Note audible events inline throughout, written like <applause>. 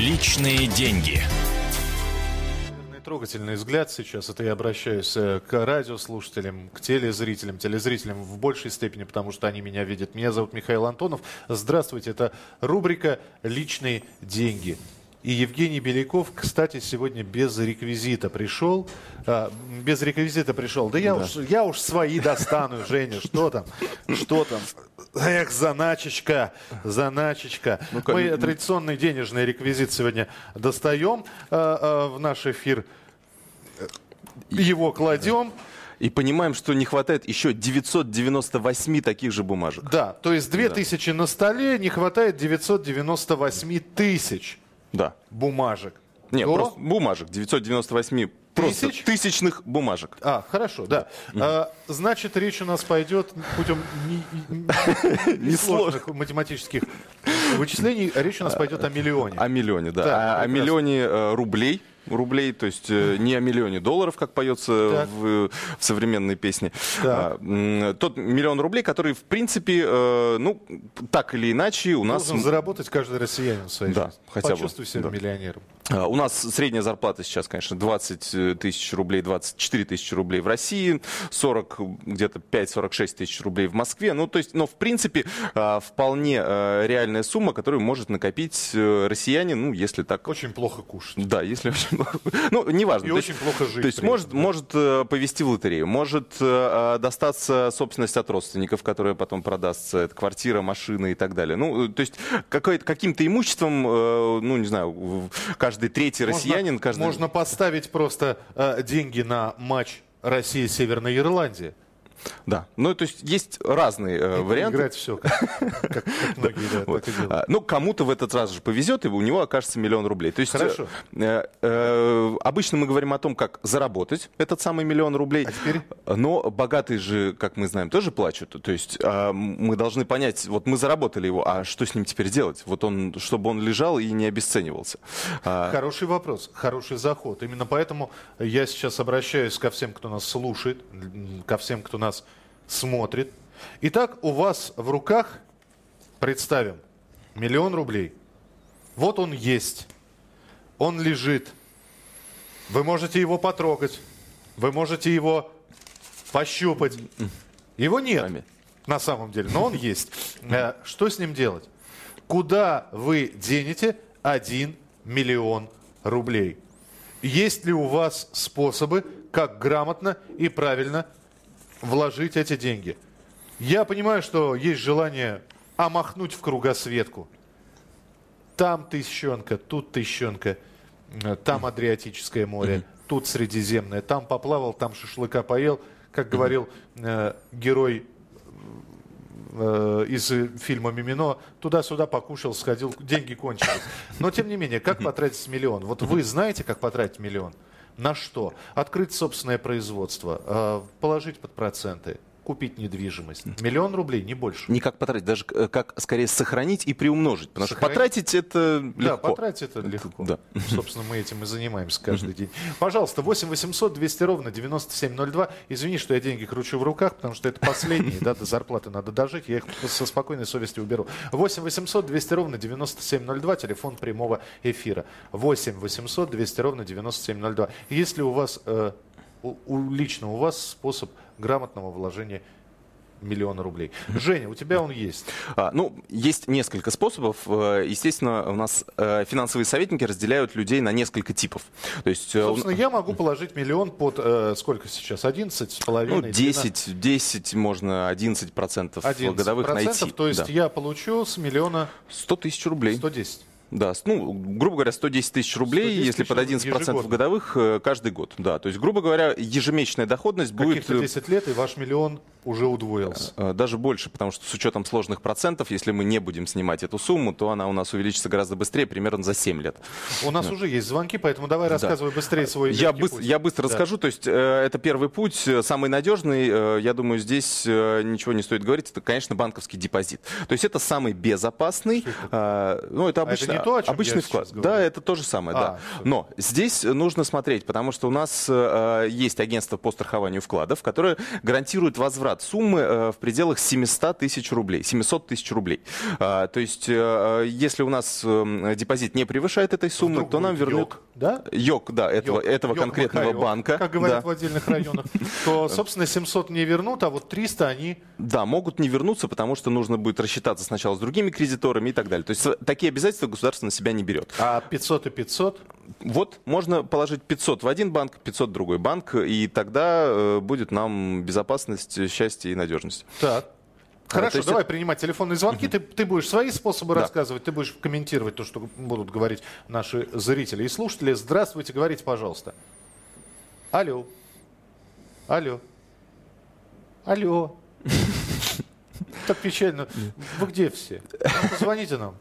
Личные деньги. Трогательный взгляд сейчас. Это я обращаюсь э, к радиослушателям, к телезрителям, телезрителям в большей степени, потому что они меня видят. Меня зовут Михаил Антонов. Здравствуйте. Это рубрика «Личные деньги». И Евгений Беляков, кстати, сегодня без реквизита пришел. А, без реквизита пришел. Да я, Уж, я уж свои достану, <laughs> Женя. Что там? Что там? Эх, заначечка, заначечка. Ну, Мы традиционный денежный реквизит сегодня достаем а, а, в наш эфир. Его кладем. И понимаем, что не хватает еще 998 таких же бумажек. Да, то есть 2000 на столе, не хватает 998 тысяч Да. бумажек. Нет, До- просто бумажек. 998 просто Тысяч? тысячных бумажек. А, хорошо, да. А, значит, речь у нас пойдет путем не- не- несложных математических вычислений. Речь у нас пойдет о миллионе. О миллионе, да. Так, А- о, прекрасно. миллионе э, рублей. Рублей, то есть э, не о миллионе долларов, как поется в, в современной песне. Так. А, тот миллион рублей, который, в принципе, э, ну, так или иначе, у нас... Должен заработать каждый россиянин в своей Да, жизни. хотя бы, Почувствуй себя да. миллионером. А, У нас средняя зарплата сейчас, конечно, 20 тысяч рублей, 24 тысячи рублей в России, 40, где-то 5-46 тысяч рублей в Москве. Ну, то есть, но в принципе, а, вполне а, реальная сумма, которую может накопить э, россиянин, ну, если так... Очень плохо кушать. Да, если очень плохо. Ну, неважно. И То есть- очень плохо жить То есть может, этом, да. может э, повести в лотерею, может э, э, достаться собственность от родственников, которая потом продастся, это квартира, машина и так далее. Ну, э, то есть каким-то имуществом, э, ну, не знаю, в- каждый третий россиянин, можно, каждый... можно поставить просто э, деньги на матч Россия-Северная Ирландия. Да, ну, то есть есть разные э, варианты. Играть все, как, как- как <laughs> многие да, Вот. так и делают. А, Ну, кому-то в этот раз же повезет, и у него окажется миллион рублей. То есть, Хорошо. э, э, обычно мы говорим о том, как заработать этот самый миллион рублей. А теперь? Но богатые же, как мы знаем, тоже плачут. То есть а, мы должны понять, вот мы заработали его, а что с ним теперь делать? Вот он, чтобы он лежал и не обесценивался. А, Хороший вопрос, хороший заход. Именно поэтому я сейчас обращаюсь ко всем, кто нас слушает, ко всем, кто нас смотрит. Итак, у вас в руках, представим, миллион рублей. Вот он есть. Он лежит. Вы можете его потрогать. Вы можете его пощупать. Его нет на самом деле, но он есть. Э, Что с ним делать? Куда вы денете 1 миллион рублей? Есть ли у вас способы, как грамотно и правильно вложить эти деньги? Я понимаю, что есть желание омахнуть в кругосветку. Там тысячонка, тут тысячонка, э, там Адриатическое море, тут Средиземное, там поплавал, там шашлыка поел. Как говорил э, герой э, из фильма «Мимино», туда-сюда покушал, сходил, деньги кончились. Но, тем не менее, как потратить миллион? Вот вы знаете, как потратить миллион? На что? Открыть собственное производство, э, положить под проценты, купить недвижимость. Миллион рублей, не больше. не как потратить, даже э, как скорее сохранить и приумножить. Потому Сохранить? что потратить это легко. Да, потратить это легко. да. Собственно, мы этим и занимаемся каждый день. Пожалуйста, 8 800 200 ровно 9702. Извини, что я деньги кручу в руках, потому что это последние, да, до зарплаты надо дожить. Я их со спокойной совестью уберу. 8 800 200 ровно 9702. Телефон прямого эфира. 8 800 200 ровно 9702. Если у вас, э, у, у- лично у вас способ грамотного вложения миллиона рублей. Женя, у тебя он есть. А, ну, есть несколько способов. Э, Естественно, у нас э, финансовые советники разделяют людей на несколько типов. То есть, э, Собственно, я могу положить миллион под э, сколько сейчас? 11 с ну, половиной? 10, 10, можно 11 процентов 11 годовых процентов, найти. то есть Да. я получу с миллиона 100 тысяч рублей. 110. Да, ну, грубо говоря, 110 тысяч рублей, 110 если под 11 процентов ежегодно. годовых э, каждый год. Да, то есть, грубо говоря, ежемесячная доходность будет Каких-то э, 10 лет, и ваш миллион уже удвоился. э, даже больше, потому что с учетом сложных процентов, если мы не будем снимать эту сумму, то она у нас увеличится гораздо быстрее, примерно за 7 лет. У нас уже есть звонки, поэтому давай рассказывай быстрее свой Я, быс- путь. я быстро Да. расскажу. То есть э, это первый путь, э, самый надежный. Э, я думаю, здесь э, ничего не стоит говорить. Это, конечно, банковский депозит. То есть это самый безопасный. э, ну, это А это то, о чем Обычный я вклад. говорю. Да, это то же самое, А, да. всё. Но здесь нужно смотреть, потому что у нас э, есть агентство по страхованию вкладов, которое гарантирует возврат суммы э, в пределах 700 тысяч рублей, 700 тысяч рублей. А, то есть, э, если у нас э, депозит не превышает этой суммы, Вдруг то нам вернут... йог, да? Йог, да, этого, Йог- этого йог конкретного Макарёв, банка. Как говорят да. в отдельных районах. То, <laughs> собственно, 700 не вернут, а вот 300 они... Да, могут не вернуться, потому что нужно будет рассчитаться сначала с другими кредиторами и так далее. То есть э, такие обязательства государство на себя не берет. А 500 и 500? Вот можно положить 500 в один банк, 500 в другой банк, и тогда э, будет нам безопасность, счастье и надежность. Так. то Хорошо, есть давай принимать телефонные звонки. Ты, ты будешь свои способы Да. рассказывать, ты будешь комментировать то, что будут говорить наши зрители и слушатели. Здравствуйте, говорите, пожалуйста. Алло. Алло. Алло. Так печально. Вы где все? Позвоните нам.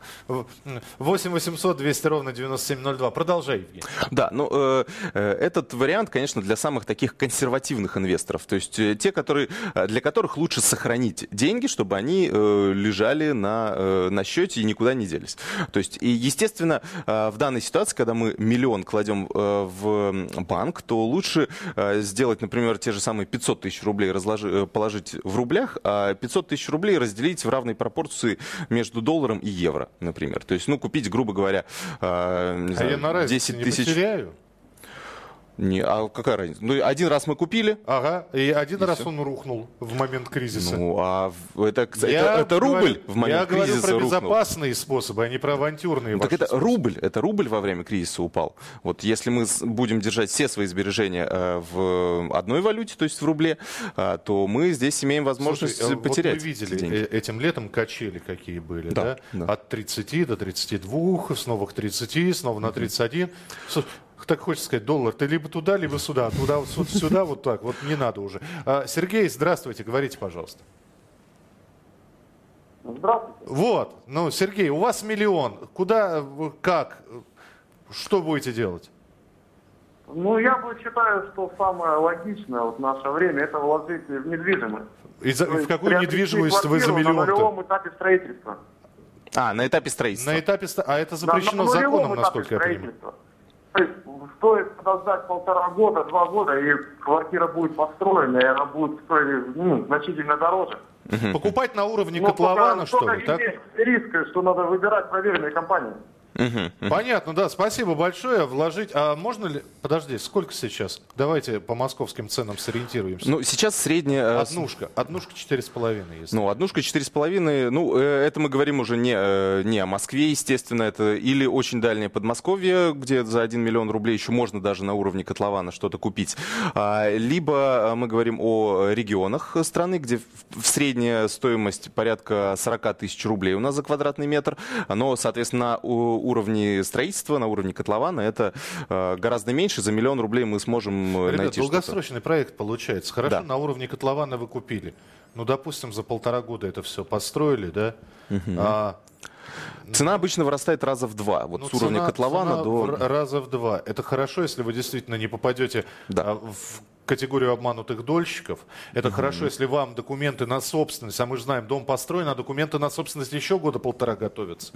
8 800 200 ровно 9702. Продолжай, Евгений. Да, ну э, э, этот вариант, конечно, для самых таких консервативных инвесторов, то есть э, те, которые, э, для которых лучше сохранить деньги, чтобы они э, лежали на, э, на счете и никуда не делись. То есть, и, естественно, э, в данной ситуации, когда мы миллион кладем э, в банк, то лучше э, сделать, например, те же самые 500 тысяч рублей разложи- положить в рублях, а 500 тысяч рублей разделить в равной пропорции между долларом и евро, например. То есть, ну, купить, грубо говоря, э, не А знаю, я на разнице 10 не тысяч... потеряю. Не, а какая разница? Ну, один раз мы купили, Ага, и один раз всё. он рухнул в момент кризиса. ну, а это, кстати, Я это, это рубль говорю- в момент Я говорю кризиса про рухнул. безопасные способы, а не про авантюрные Ну, так это способы. рубль, это рубль во время кризиса упал. Вот если мы будем держать все свои сбережения э, в одной валюте, то есть в рубле, э, то мы здесь имеем возможность Слушай, вот потерять мы видели эти деньги. э, этим летом качели какие были, да? Да, да. От 30 до 32, снова к 30, снова на 31. Слушай, так хочется сказать, доллар, ты либо туда, либо сюда, туда, вот сю- сюда, вот так, вот не надо уже. А, Сергей, здравствуйте, говорите, пожалуйста. Здравствуйте. Вот, ну, Сергей, у вас миллион, куда, вы- как, что будете делать? Ну, я бы считаю, что самое логичное вот в наше время это вложить в недвижимость. И за- в какую недвижимость вы за квартиру на нулевом этапе строительства. А, на этапе строительства. На этапе, а это На- запрещено на нулевом законом, насколько я понимаю. Строительства. То есть стоит подождать полтора года, два года, и квартира будет построена, и она будет стоить ну, значительно дороже. Покупать на уровне Но котлована, только- что ли, так? риск, что надо выбирать проверенные компании. Понятно, да, спасибо большое. Вложить, а можно ли, подожди, сколько сейчас? Давайте по московским ценам сориентируемся. Ну, сейчас средняя... э, Однушка, однушка четыре с половиной, если. Ну, однушка четыре с половиной. Ну, э, это мы говорим уже не, э, не о Москве, естественно. Это или очень дальнее Подмосковье, где за 1 миллион рублей еще можно даже на уровне котлована что-то купить. А, Либо мы говорим о регионах страны, где в- средняя стоимость порядка 40 тысяч рублей у нас за квадратный метр. Но, соответственно, у- уровне строительства, на уровне котлована это э, гораздо меньше. За миллион рублей мы сможем э, Ребят, найти долгосрочный проект получается. Хорошо, Да. на уровне котлована вы купили. Ну, допустим, за полтора года это все построили, да? А, Цена обычно вырастает раза в два. Вот ну, с уровня цена- котлована цена до... раза в два. Это хорошо, если вы действительно не попадете Да. а, в категорию обманутых дольщиков. Это хорошо, если вам документы на собственность, а мы же знаем, дом построен, а документы на собственность еще года полтора готовятся.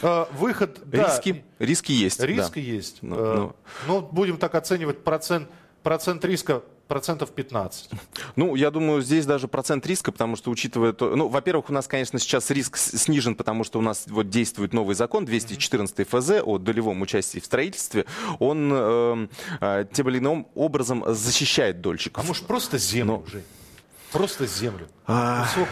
А, выход, да, Риски, риски есть. да. Риск есть. Ну, Э, ну. Ну, будем так оценивать процент, процент риска процентов 15. Ну, я думаю, здесь даже процент риска, потому что учитывая то... Ну, во-первых, у нас, конечно, сейчас риск снижен, потому что у нас вот действует новый закон, 214 ФЗ о долевом участии в строительстве. Он э, э, тем или иным образом защищает А дольщиков. может просто землю, Ну. Жень? Просто землю. А. Кусок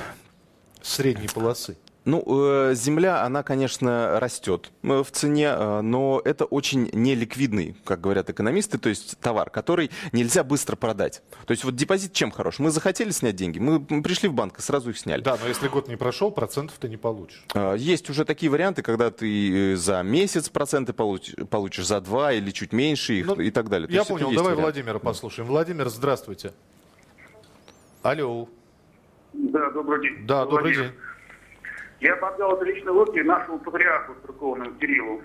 средней полосы. Ну, э, земля, она, конечно, растет э, в цене, э, но это очень неликвидный, как говорят экономисты, то есть товар, который нельзя быстро продать. То есть вот депозит чем хорош? Мы захотели снять деньги, мы пришли в банк и сразу их сняли. Да, но если год не прошел, процентов ты не получишь. Есть уже такие варианты, когда ты за месяц проценты получишь, получишь за два или чуть меньше их Ну, и так далее. То Я понял, давай вариант. Владимира послушаем. Владимир, здравствуйте. Алло. Да, добрый день. Да, добрый Владимир. день. Я подал это лично в руки нашему патриарху церковному Кириллу.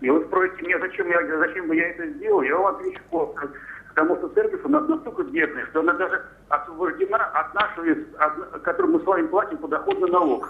И вы спросите меня, зачем, я, зачем бы я это сделал, я вам отвечу коротко. Потому что церковь нас настолько бедная, что она даже освобождена от нашего, от- который мы с вами платим подоходный налог.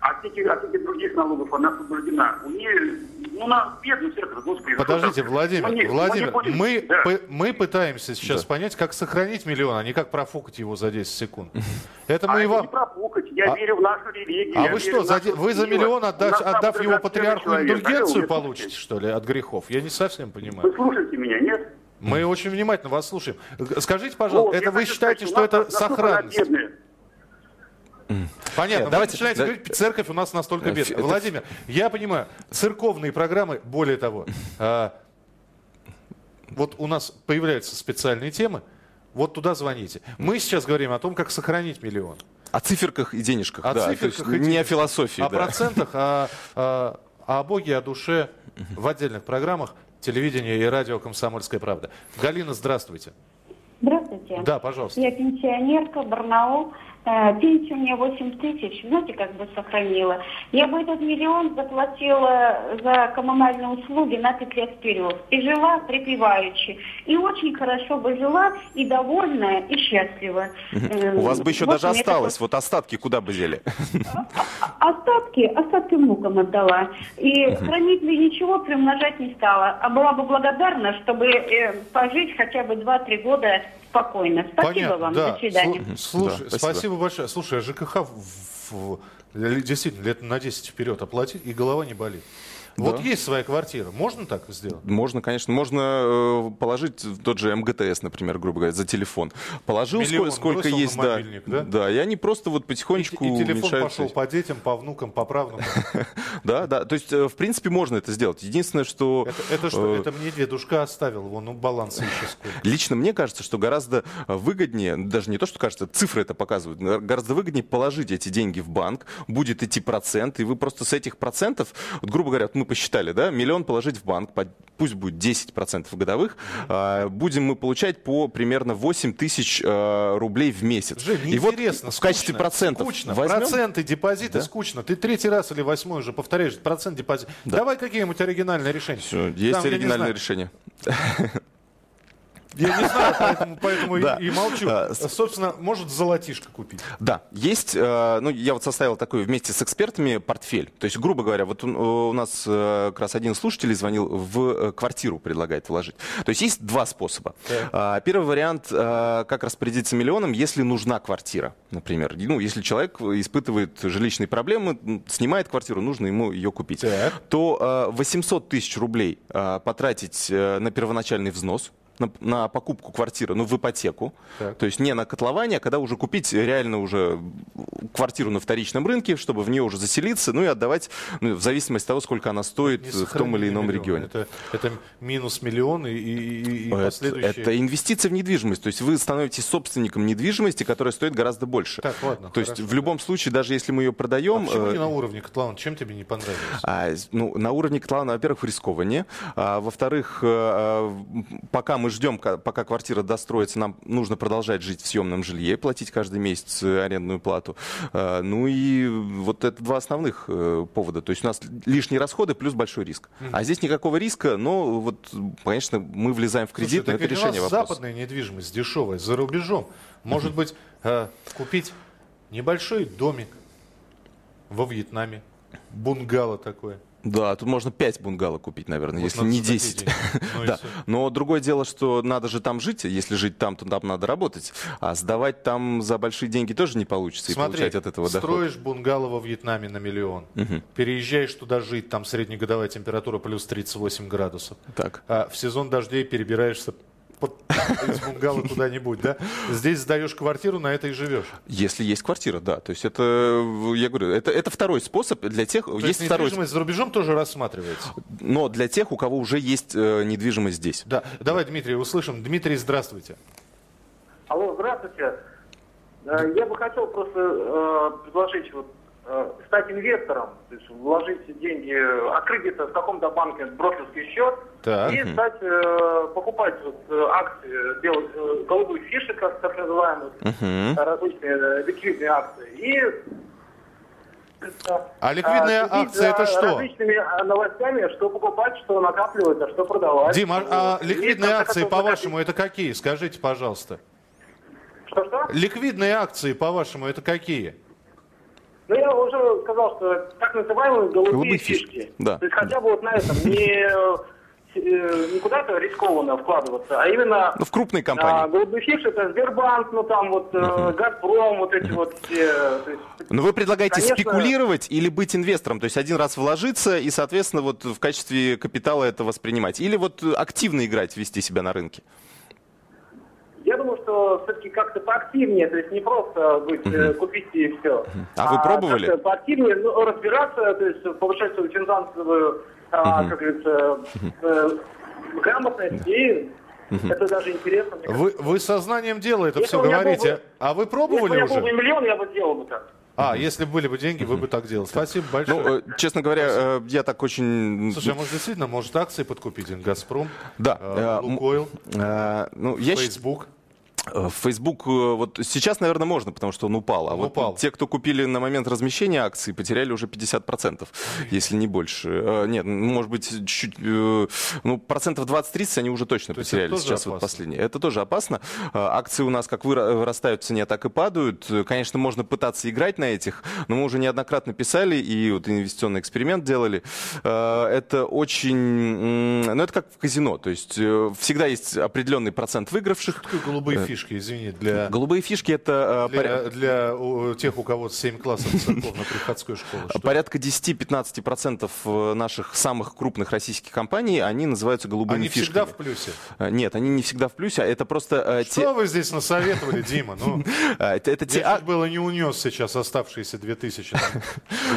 От всяких, от всяких других налогов она освобождена. У нее, ну, на бедный сектор, господи. Подождите? Владимир, Мы не- мы Владимир, будем- мы, Да. пы- мы пытаемся сейчас Да. понять, как сохранить миллион, а не как профукать его за 10 секунд. <laughs> Это А мы и это не профукать. Я А- верю в нашу религию. А вы что, за нашу де- вы за миллион, там отдав его патриарху человек. индульгенцию, вы получите, что ли, от грехов? Я не совсем Вы понимаю. слушаете меня, нет? Мы очень внимательно вас слушаем. Скажите, пожалуйста, Вот, это вы считаете, сказать, что это сохранность? Понятно. Нет, давайте- начинаете да- говорить, церковь у нас настолько Э, бедная. это- Владимир, я понимаю, церковные программы, более того, а, вот у нас появляются специальные темы, вот туда звоните. Мы сейчас говорим о том, как сохранить миллион. О циферках и денежках, О да. циферках и не о денежках. философии, О да. процентах, о, о- о Боге, о душе в отдельных программах телевидения и радио «Комсомольская правда». Галина, здравствуйте. Здравствуйте. Да, пожалуйста. Я пенсионерка, Барнаул. Э, Пенсия у меня 8 тысяч, знаете, как бы сохранила. Я бы этот миллион заплатила за коммунальные услуги на 5 лет вперед. И жила припеваючи. И очень хорошо бы жила, и довольная, и счастлива. Э, У вас бы еще даже осталось. Вот остатки куда бы дели? такой- Остатки, остатки внукам отдала. И хранить бы ничего приумножать не стала. А была бы благодарна, чтобы э, пожить хотя бы 2-3 года спокойно. Спасибо Понятно, вам. да. До свидания. Слу- Слушай, Да, спасибо. спасибо. большое. Слушай, а ЖКХ в- в- действительно лет на 10 вперед оплатить, и голова не болит. Вот Да. есть своя квартира, можно так сделать? Можно, конечно, можно э, положить тот же МГТС, например, грубо говоря, за телефон. Положил Миллион сколько, сколько есть, да, мобильник, да? и они просто вот И, потихонечку и телефон уменьшаются. пошел по детям, по внукам, по правнукам. <laughs> Да, да. То есть, э, в принципе, можно это сделать. Единственное, что Это, что? э, Это мне дедушка оставил, вон, ну баланс еще сколько. Лично мне кажется, что гораздо выгоднее, даже не то, что кажется, цифры это показывают, гораздо выгоднее положить эти деньги в банк, будет идти процент, и вы просто с этих процентов, вот, грубо говоря, мы посчитали, да, миллион положить в банк, пусть будет 10% годовых, а, будем мы получать по примерно 8 тысяч э, рублей в месяц. Жень, и вот неинтересно, в качестве скучно, процентов Скучно. возьмем- Проценты, депозиты, Да. скучно. Ты третий раз или восьмой уже повторяешь процент, депозит. Давай какие-нибудь оригинальные решения. Всё, есть Там, оригинальное решение. Я не знаю, поэтому, поэтому и- Да. и, молчу. А, Собственно, может золотишко купить. Да, есть, э, ну, я вот составил такой вместе с экспертами портфель. То есть, грубо говоря, вот э, у нас э, как раз один слушатель звонил, в квартиру предлагает вложить. То есть, есть два способа. А, Первый вариант, как распорядиться миллионом, если нужна квартира, например. Ну, если человек испытывает жилищные проблемы, снимает квартиру, нужно ему ее купить. Так. То э, 800 тысяч рублей потратить на первоначальный взнос, на, на покупку квартиры, ну, в ипотеку. Так. То есть не на котлование, а когда уже купить реально уже квартиру на вторичном рынке, чтобы в нее уже заселиться, ну и отдавать, ну, в зависимости от того, сколько она стоит Не в том или ином миллиона. регионе. Это, это минус миллион и, и, и- Это, последующие. это инвестиция в недвижимость. То есть вы становитесь собственником недвижимости, которая стоит гораздо больше. Так, ладно, То есть хорошо, в любом случае, даже если мы ее А продаем... почему э, не на уровне котлован? Чем тебе не понравилось? А, ну, на уровне котлована, во-первых, рискованнее. А, во-вторых, э, э, пока мы ждем, ка- пока квартира достроится, нам нужно продолжать жить в съемном жилье, платить каждый месяц э, арендную плату. А, ну и вот это два основных э, повода. То есть у нас лишние расходы плюс большой риск. А здесь никакого риска, но вот, конечно, мы влезаем в кредит, Слушай, но это решение вопроса. западная недвижимость дешевая, за рубежом. Может быть, э, купить небольшой домик во Вьетнаме, бунгало такое. Да, тут можно 5 бунгало купить, наверное, Вот если не за такие 10. деньги. Ну и Да. Но другое дело, что надо же там жить. Если жить там, то там надо работать. А сдавать там за большие деньги тоже не получится и Смотри, получать от этого доход. строишь бунгало во Вьетнаме на миллион, переезжаешь туда жить, там среднегодовая температура плюс 38 градусов. Так. А в сезон дождей перебираешься под- из бунгало куда-нибудь, да? Здесь сдаешь квартиру, на это и живешь. Если есть квартира, да. То есть это, я говорю, это, это второй способ для тех, То есть, есть второй, недвижимость за рубежом тоже рассматривается. но для тех, у кого уже есть э, недвижимость здесь. Да, давай, Дмитрий, услышим. Дмитрий, здравствуйте. Алло, здравствуйте. Э, Я бы хотел просто э, предложить вот, стать инвестором, то есть вложить деньги, открыть где-то в каком-то банке брокерский счет Так. и стать э, покупать вот, э, акции, делать э, голубых фишек, как так называемых, Мгм. различные э, ликвидные акции. И А ликвидная э, следить акция это что? различными э, новостями, что покупать, что накапливать, а что продавать. Дим, а, а ликвидные акции, по-вашему, это какие? Скажите, пожалуйста. Что-что? Ликвидные акции, по-вашему, это какие? Но я уже сказал, что так называемые голубые, Голубые фишки. фишки, да. То есть хотя бы вот на этом не, <laughs> э, не куда-то рискованно вкладываться, а именно Ну, в крупные а, компании. голубые фишки это Сбербанк, ну там вот э, Газпром, вот эти вот все. есть, Но вы предлагаете Конечно. спекулировать или быть инвестором? То есть один раз вложиться и, соответственно, вот в качестве капитала это воспринимать? Или вот активно играть, вести себя на рынке? Я думаю, что все-таки как-то поактивнее, то есть не просто быть, э, купить и все. А вы пробовали? как-то поактивнее ну, разбираться, то есть повышать свою финансовую, а, как говорится, э, грамотность, и это даже интересно. Вы, вы сознанием дела это Если все говорите. был бы- А вы Если пробовали бы у меня был бы уже? миллион, я бы сделал бы так. А, если были бы деньги, вы бы так делали. Спасибо большое. Ну, честно говоря, э, я так очень... Слушай, а может действительно, может акции подкупить? Газпром, Да. Лукойл, ну, я Facebook. Э, Facebook э, вот сейчас, наверное, можно, потому что он упал. А Он вот упал. те, кто купили на момент размещения акций, потеряли уже 50%, если не больше. Э, Нет, может быть, чуть, э, ну, процентов 20-30 они уже точно То потеряли сейчас вот опасно? последние. Это тоже опасно. Акции у нас как выра- вырастают в цене, так и падают. Конечно, можно пытаться играть на этих, но мы уже неоднократно писали и вот инвестиционный эксперимент делали. Это очень... Ну, это как в казино. То есть всегда есть определенный процент выигравших, голубые фишки, извини, для, Голубые фишки это поря- для, для у, тех, у кого 7 классов церковно-приходской школы. Что? порядка 10-15% э, наших самых крупных российских компаний, они называются голубыми Они фишками. всегда в плюсе. Э, Нет, они не всегда в плюсе, а это просто э, те, Что вы здесь насоветовали, Дима? Ну, э, <laughs> это, это те я чуть было не унес сейчас оставшиеся 2000, там,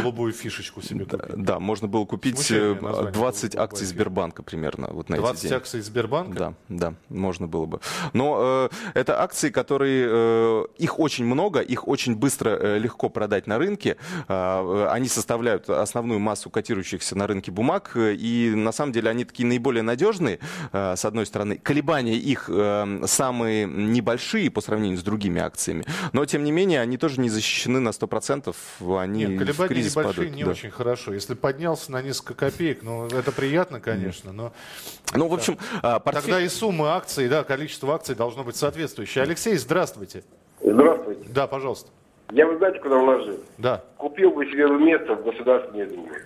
голубую фишечку себе купить. Да, можно было купить Смущает э, меня название 20 голубая акций. Сбербанка примерно вот на эти 20 деньги. акций Сбербанка? Да, да, можно было бы. Но э, это акции, которые э, их очень много, их очень быстро, э, легко продать на рынке. Э, они составляют основную массу котирующихся на рынке бумаг, и на самом деле они такие наиболее надежные. э, с одной стороны, колебания их самые небольшие по сравнению с другими акциями, но тем не менее они тоже не защищены на 100%. Они Нет, в колебания кризис небольшие падают. не да. очень хорошо. Если поднялся на несколько копеек, ну, это приятно, конечно, но Ну, в общем, э, портфель- тогда и суммы акций, да, количество акций должно быть соответствующее. Алексей, здравствуйте. Здравствуйте. Да, пожалуйста. Я, вы знаете, куда вложил? Да. Купил бы себе место в Государственной Думе.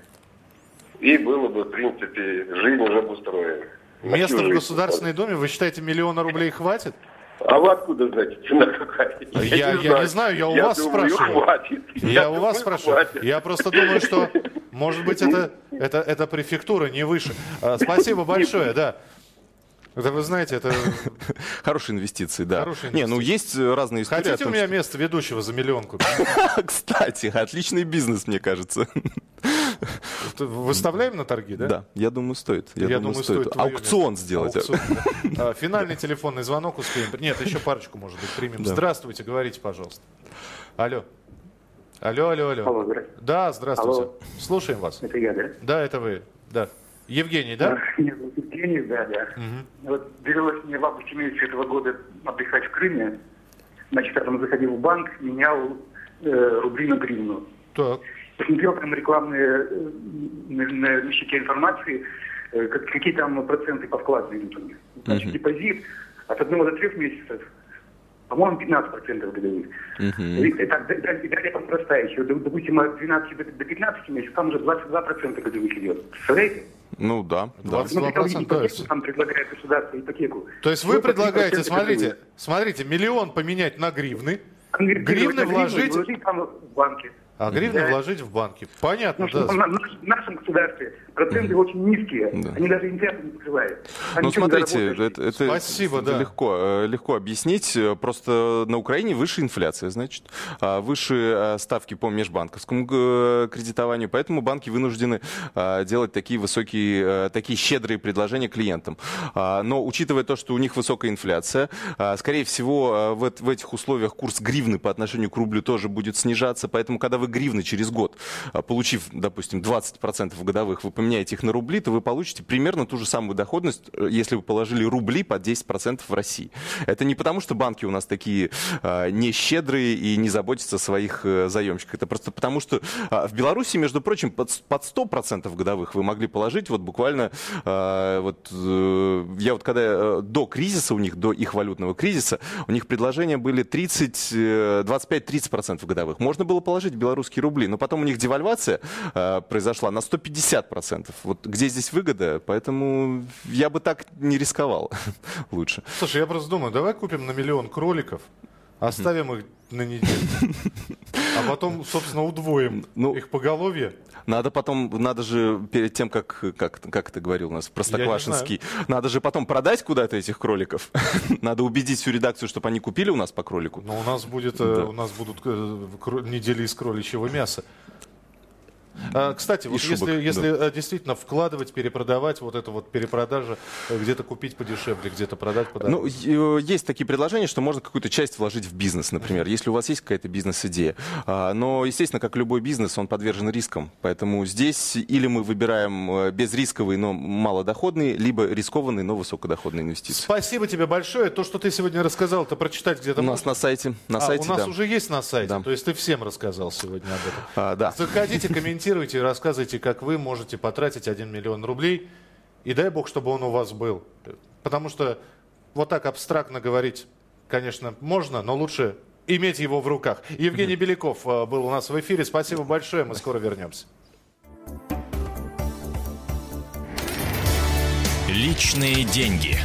И было бы, в принципе, жизнь уже бы устроена. На Место в. Государственной Думе, вы считаете, миллиона рублей хватит? А вы откуда знаете, цена какая? Я- я не знаю, я у вас думаю, спрашиваю. хватит. Я, у думаю, вас спрашиваю. хватит. Я просто думаю, что, может быть, это, это, это префектура, не выше. А, спасибо большое, да. Это вы знаете, это... <laughs> Хорошие инвестиции, да. Хорошие Не, ну есть э, разные истории. Хотите у меня место ведущего за миллион купить? что- <laughs> Кстати, отличный бизнес, мне кажется. Выставляем на торги, да? Да, я думаю, стоит. Я, думаю, стоит. твое Аукцион место. сделать. Аукцион, да. <laughs> А, Финальный телефонный звонок успеем. Нет, еще парочку, может быть, примем. Да. Здравствуйте, говорите, пожалуйста. Алло. Алло, алло, алло. Алло, здравствуйте. Да, здравствуйте. Алло. Слушаем вас. Это я, да? Да, это вы. Да. Евгений, да? Евгений, да, да. Вот довелось мне в августе месяце этого года отдыхать в Крыме. Значит, я там заходил в банк, менял э, рубли на гривну. Так. Посмотрел там рекламные э, на, на нищете информации, э, как- какие там проценты по вкладу идут. Значит, депозит от одного до трех месяцев, по-моему, 15% годовых. И, и так, и далее там простая еще. Допустим, от 12 до, до 15 месяцев, там уже 22% годовых идет. Представляете? Ну да, да. 22%, Смотри, там то есть- ипотеку там предлагает государство, ипотеку. То есть вы Ну, предлагаете, 3% смотрите, смотрите, миллион поменять на гривны, гривны на вложить, вложить там в банке. а гривны Да. вложить в банки. Понятно, Потому да. в нашем государстве проценты очень низкие. Да. Они даже инфляцию не покрывают. А Ну, смотрите, это, это Спасибо, да. легко, э, легко объяснить. Просто на Украине выше инфляция, значит, а выше э, ставки по межбанковскому э, кредитованию, поэтому банки вынуждены делать такие высокие, такие щедрые предложения клиентам. А, Но учитывая то, что у них высокая инфляция, а, скорее всего, в в этих условиях курс гривны по отношению к рублю тоже будет снижаться, поэтому когда вы гривны через год, получив, допустим, 20% годовых, вы поменяете поменяете их на рубли, то вы получите примерно ту же самую доходность, э, если вы положили рубли под 10% в России. Это не потому, что банки у нас такие э, не щедрые и не заботятся о своих э, заемщиках. Это просто потому, что э, в Беларуси, между прочим, под, под 100% годовых вы могли положить вот буквально... Э, вот, э, я вот когда э, до кризиса у них, до их валютного кризиса, у них предложения были 30, э, 25-30% годовых. Можно было положить белорусские рубли, но потом у них девальвация э, произошла на 150%. Вот где здесь выгода? Поэтому я бы так не рисковал <laughs> лучше. Слушай, я просто думаю, давай купим на миллион кроликов, оставим их на неделю, а потом, собственно, удвоим Ну, их поголовье. Надо потом, надо же перед тем, как, как, как ты говорил у нас, Простоквашинский, надо же потом продать куда-то этих кроликов. <laughs> надо убедить всю редакцию, чтобы они купили у нас по кролику. Но у нас будет, э, у нас будут э, недели из кроличьего мяса. А, кстати, вот шубок, если, если э, действительно вкладывать, перепродавать, вот это вот перепродажа, э, где-то купить подешевле, где-то продать подороже. Ну, е- есть такие предложения, что можно какую-то часть вложить в бизнес, например, если у вас есть какая-то бизнес-идея. А, Но, естественно, как любой бизнес, он подвержен рискам. Поэтому здесь или мы выбираем э, безрисковые, но малодоходные, либо рискованные, но высокодоходные инвестиции. Спасибо тебе большое. То, что ты сегодня рассказал, это прочитать где-то У нас можно? на сайте, на А, сайте, у нас да. уже есть на сайте. Да. То есть ты всем рассказал сегодня об этом. А, да. Заходите, комментируйте, рассказывайте, как вы можете потратить 1 миллион рублей. И дай бог, чтобы он у вас был. Потому что вот так абстрактно говорить, конечно, можно, но лучше иметь его в руках. Евгений Беляков э, был у нас в эфире. Спасибо большое. Мы скоро вернемся. Личные деньги.